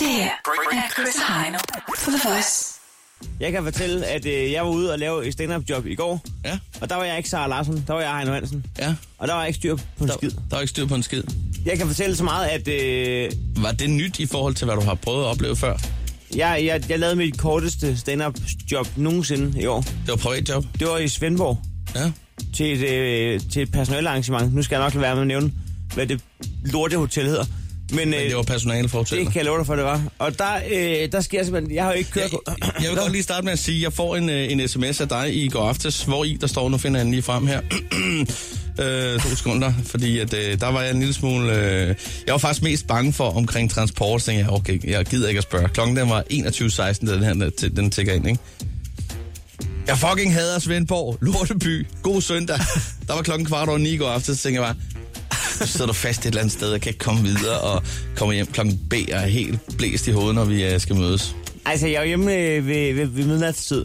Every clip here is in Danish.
Det her er Chris Heino på The Voice. Jeg kan fortælle, at øh, jeg var ude og lave et stand-up job i går. Ja. Og der var jeg ikke Sara Larsen, der var jeg Heino Hansen. Ja. Og der var ikke styr på en Der, skid. der er ikke styr på en skid. Jeg kan fortælle så meget, at øh, Var det nyt i forhold til, hvad du har prøvet at opleve før? jeg, jeg, jeg lavede mit korteste stand-up job nogensinde i år. Det var privatjob? Det var i Svendborg Ja. til et, øh, til et personalarrangement. Nu skal jeg nok lade være med at nævne, hvad det lorte hotel hedder. Men, øh, Men det var personale for det kan jeg love dig for, det var. Og der, øh, der sker simpelthen... Jeg har jo ikke kørt... Jeg, jeg vil godt lige starte med at sige, at jeg får en, øh, en sms af dig i går aftes, hvor i der står, nu finder jeg den lige frem her, øh, to sekunder, fordi at, øh, der var jeg en lille smule... Øh, jeg var faktisk mest bange for omkring transport, så tænkte jeg, okay, jeg gider ikke at spørge. Klokken den var 21.16, da den her den tækker ind, ikke? Jeg fucking hader Svendborg, Lorteby, god søndag. Der var klokken kvart over ni i går aftes, så tænkte jeg bare, så sidder du fast et eller andet sted, og kan ikke komme videre, og kommer hjem klokken B, og er helt blæst i hovedet, når vi øh, skal mødes. Altså, jeg er hjemme øh, ved, ved, ved midnatstid.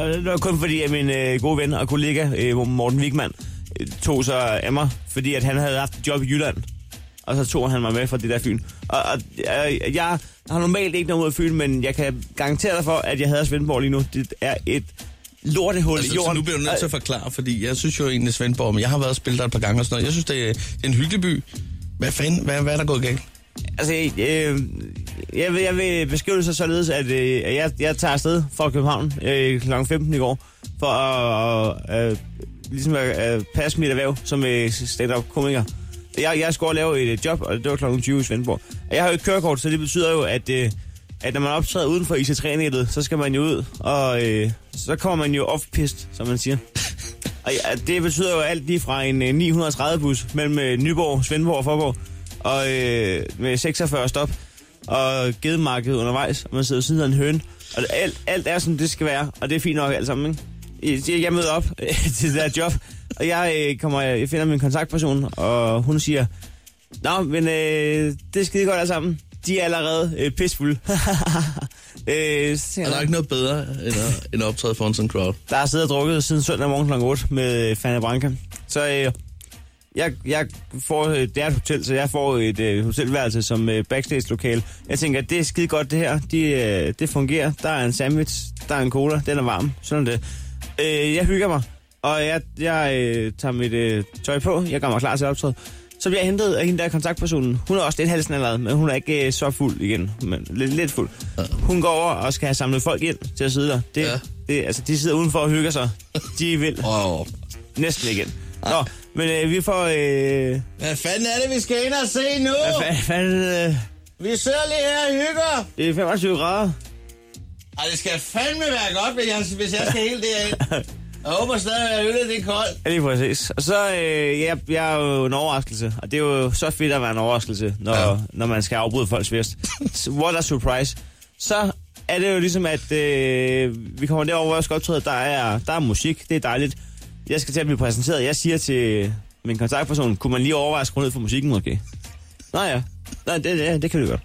Øh, det var kun fordi, at min øh, gode ven og kollega, øh, Morten Wigman, øh, tog sig af mig, fordi at han havde haft et job i Jylland. Og så tog han mig med fra det der Fyn. Og, og øh, jeg har normalt ikke noget mod Fyn, men jeg kan garantere dig for, at jeg havde Svendborg lige nu. Det er et lortehul Altså, i jorden. så nu bliver du nødt til at forklare, fordi jeg synes jo egentlig Svendborg, men jeg har været og spillet der et par gange og sådan noget. Jeg synes, det er en hyggelig by. Hvad fanden, hvad, hvad er der gået galt? Altså, øh, jeg, vil, jeg vil beskrive det så således, at øh, jeg, jeg tager afsted fra København øh, kl. 15 i går, for at øh, ligesom at øh, passe mit erhverv som øh, stand-up komiker. Jeg, jeg skulle lave et øh, job, og det var kl. 20 i Svendborg. Jeg har jo et kørekort, så det betyder jo, at, øh, at når man optræder uden for IC3-nettet, så skal man jo ud, og øh, så kommer man jo off-pist, som man siger. Og ja, det betyder jo alt lige fra en øh, 930-bus mellem øh, Nyborg, Svendborg og Forborg, og øh, med 46 stop, og gedemarkedet undervejs, og man sidder siden af en høn. Og alt, alt er, som det skal være, og det er fint nok alt sammen, ikke? Jeg- Jeg møder op til det der job, og jeg, øh, kommer, jeg finder min kontaktperson, og hun siger, Nå, men øh, det er skide godt alt sammen. De er allerede øh, pisfulde. øh, så Er der jeg, ikke noget bedre end at, end at optræde foran sådan en crowd? der har siddet og drukket siden søndag morgen kl. 8 med øh, Fanny Branca. Så øh, jeg, jeg får, øh, det er et hotel, så jeg får et øh, hotelværelse som øh, backstage-lokal. Jeg tænker, at det er skide godt det her. De, øh, det fungerer. Der er en sandwich, der er en cola, den er varm. Sådan det. Øh, jeg hygger mig, og jeg, jeg øh, tager mit øh, tøj på. Jeg gør mig klar til at optræde. Så bliver jeg hentet af hende der kontaktpersonen. Hun er også lidt halsnallet, men hun er ikke øh, så fuld igen. Men lidt, lidt fuld. Hun går over og skal have samlet folk ind til at sidde der. Det, Ja. det, altså, de sidder udenfor og hygger sig. De vil Åh, næsten igen. Nå, men øh, vi får... Øh, Hvad fanden er det, vi skal ind og se nu? hvad fa- fanden... Øh, Vi sidder lige her og hygger. det er 25 grader. Og det skal fandme være godt, hvis jeg, hvis jeg skal helt derind. Jeg håber stadig, at øllet det er koldt. Ja, lige præcis. Og så, øh, jeg, jeg er jo en overraskelse, og det er jo så fedt at være en overraskelse, når, Ja. ja. når man skal afbryde folks fest. What a surprise. Så er det jo ligesom, at øh, vi kommer derover, hvor jeg skal optræde, der er, der er musik, det er dejligt. Jeg skal til at blive præsenteret. Jeg siger til min kontaktperson, kunne man lige overveje at skrue ned for musikken måske? Nå ja, Nej, det, det, det kan vi godt.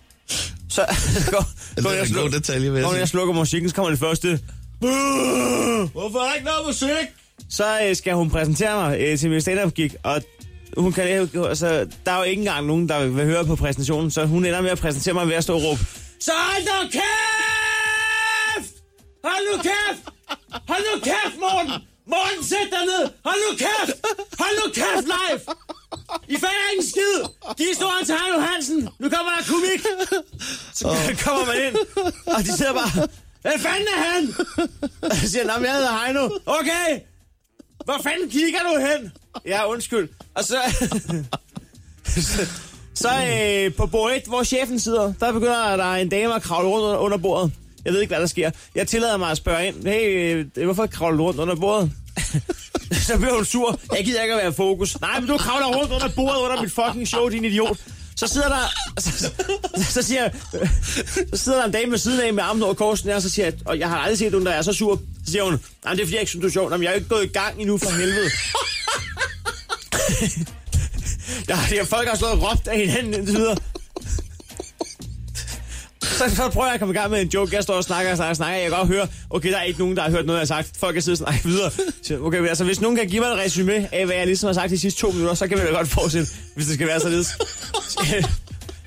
Så går, går jeg, en sluk, god detalje, jeg jeg slukker musikken, så kommer det første. Hvorfor er der ikke noget musik? så øh, skal hun præsentere mig øh, til min stand-up gig, og hun kan, altså, der er jo ikke engang nogen, der vil høre på præsentationen, så hun ender med at præsentere mig ved at stå og råbe, så hold nu kæft! Hold nu kæft! Hold nu kæft, Morten! Morten, sæt dig ned! Hold nu kæft! Hold nu kæft, live! I fatter ikke en skid! Giv historien til Heino Hansen! Nu kommer der komik! Så kommer man ind, og de sidder bare, hvad fanden er han? Så siger han, "Nå, men jeg hedder Heino. Okay, hvor fanden kigger du hen? Ja, undskyld. Og så... så, så øh, på bord 1, hvor chefen sidder, der begynder der en dame at kravle rundt under, bordet. Jeg ved ikke, hvad der sker. Jeg tillader mig at spørge ind. Hey, øh, hvorfor kravler du rundt under bordet? så bliver hun sur. Jeg gider ikke at være fokus. Nej, men du kravler rundt under bordet under mit fucking show, din idiot. Så sidder der... Så, så, så siger jeg, så sidder der en dame ved siden af med armen over korsen, og så siger jeg, og jeg har aldrig set nogen, der er så sur. Så siger hun, nej, det er fordi, jeg ikke synes, du er sjov. Jamen, jeg er jo ikke gået i gang endnu for helvede. ja, det er folk, der har slået og råbt af hinanden indtil videre. Så, så prøver jeg at komme i gang med en joke. Jeg står og snakker og snakker og snakker. Jeg kan godt høre, okay, der er ikke nogen, der har hørt noget, jeg har sagt. Folk kan sidde og snakke videre. Så, okay, altså, hvis nogen kan give mig et resume af, hvad jeg ligesom har sagt de sidste to minutter, så kan vi da godt fortsætte, hvis det skal være således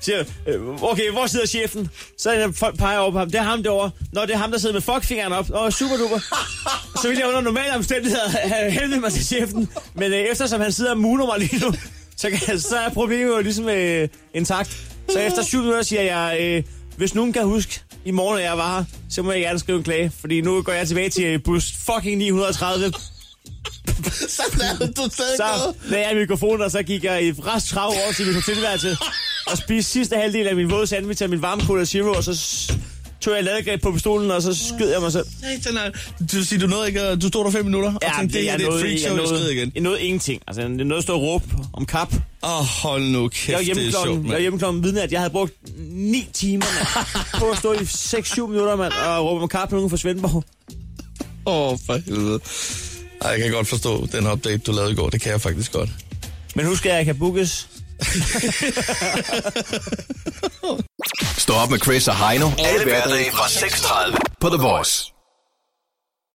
siger, øh, okay, hvor sidder chefen? Så er der folk peger over på ham. Det er ham derovre. Nå, det er ham, der sidder med fuckfingeren op. Åh, super duper. Så vil jeg under normale omstændigheder have henvendt mig til chefen. Men øh, eftersom han sidder og muner mig lige nu, så, kan, så er problemet jo ligesom øh, intakt. Så efter syv minutter siger jeg, øh, hvis nogen kan huske, i morgen, når jeg var her, så må jeg gerne skrive en klage. Fordi nu går jeg tilbage til øh, bus fucking 930. Så er du stadig Så lagde jeg mikrofonen, og så gik jeg i rest trav over til mit hotelværelse og spiste sidste halvdel af min våde sandwich og min varme Cola Zero, og så tog jeg ladegreb på pistolen, og så skød jeg mig selv. Du siger, du nåede ikke, du stod der fem minutter, og tænkte, det, jeg er det er et freak show, jeg, nåede- skrider igen. Jeg nåede ingenting. Altså, jeg nåede at stå og råbe om kap. Åh, oh, hold nu kæft, Jeg var hjemme det er sjovt, jeg var hjemme klokken midnat. Jeg havde brugt 9 timer mand, på at stå i 6-7 minutter mand, og råbe om kap nogen fra Svendborg. Åh, oh, for helvede. Ej, jeg kan godt forstå den update, du lavede i går. Det kan jeg faktisk godt. Men husk, at jeg kan bookes. Stå op med Chris og Heino. Alle hverdage fra 6.30 på The Voice.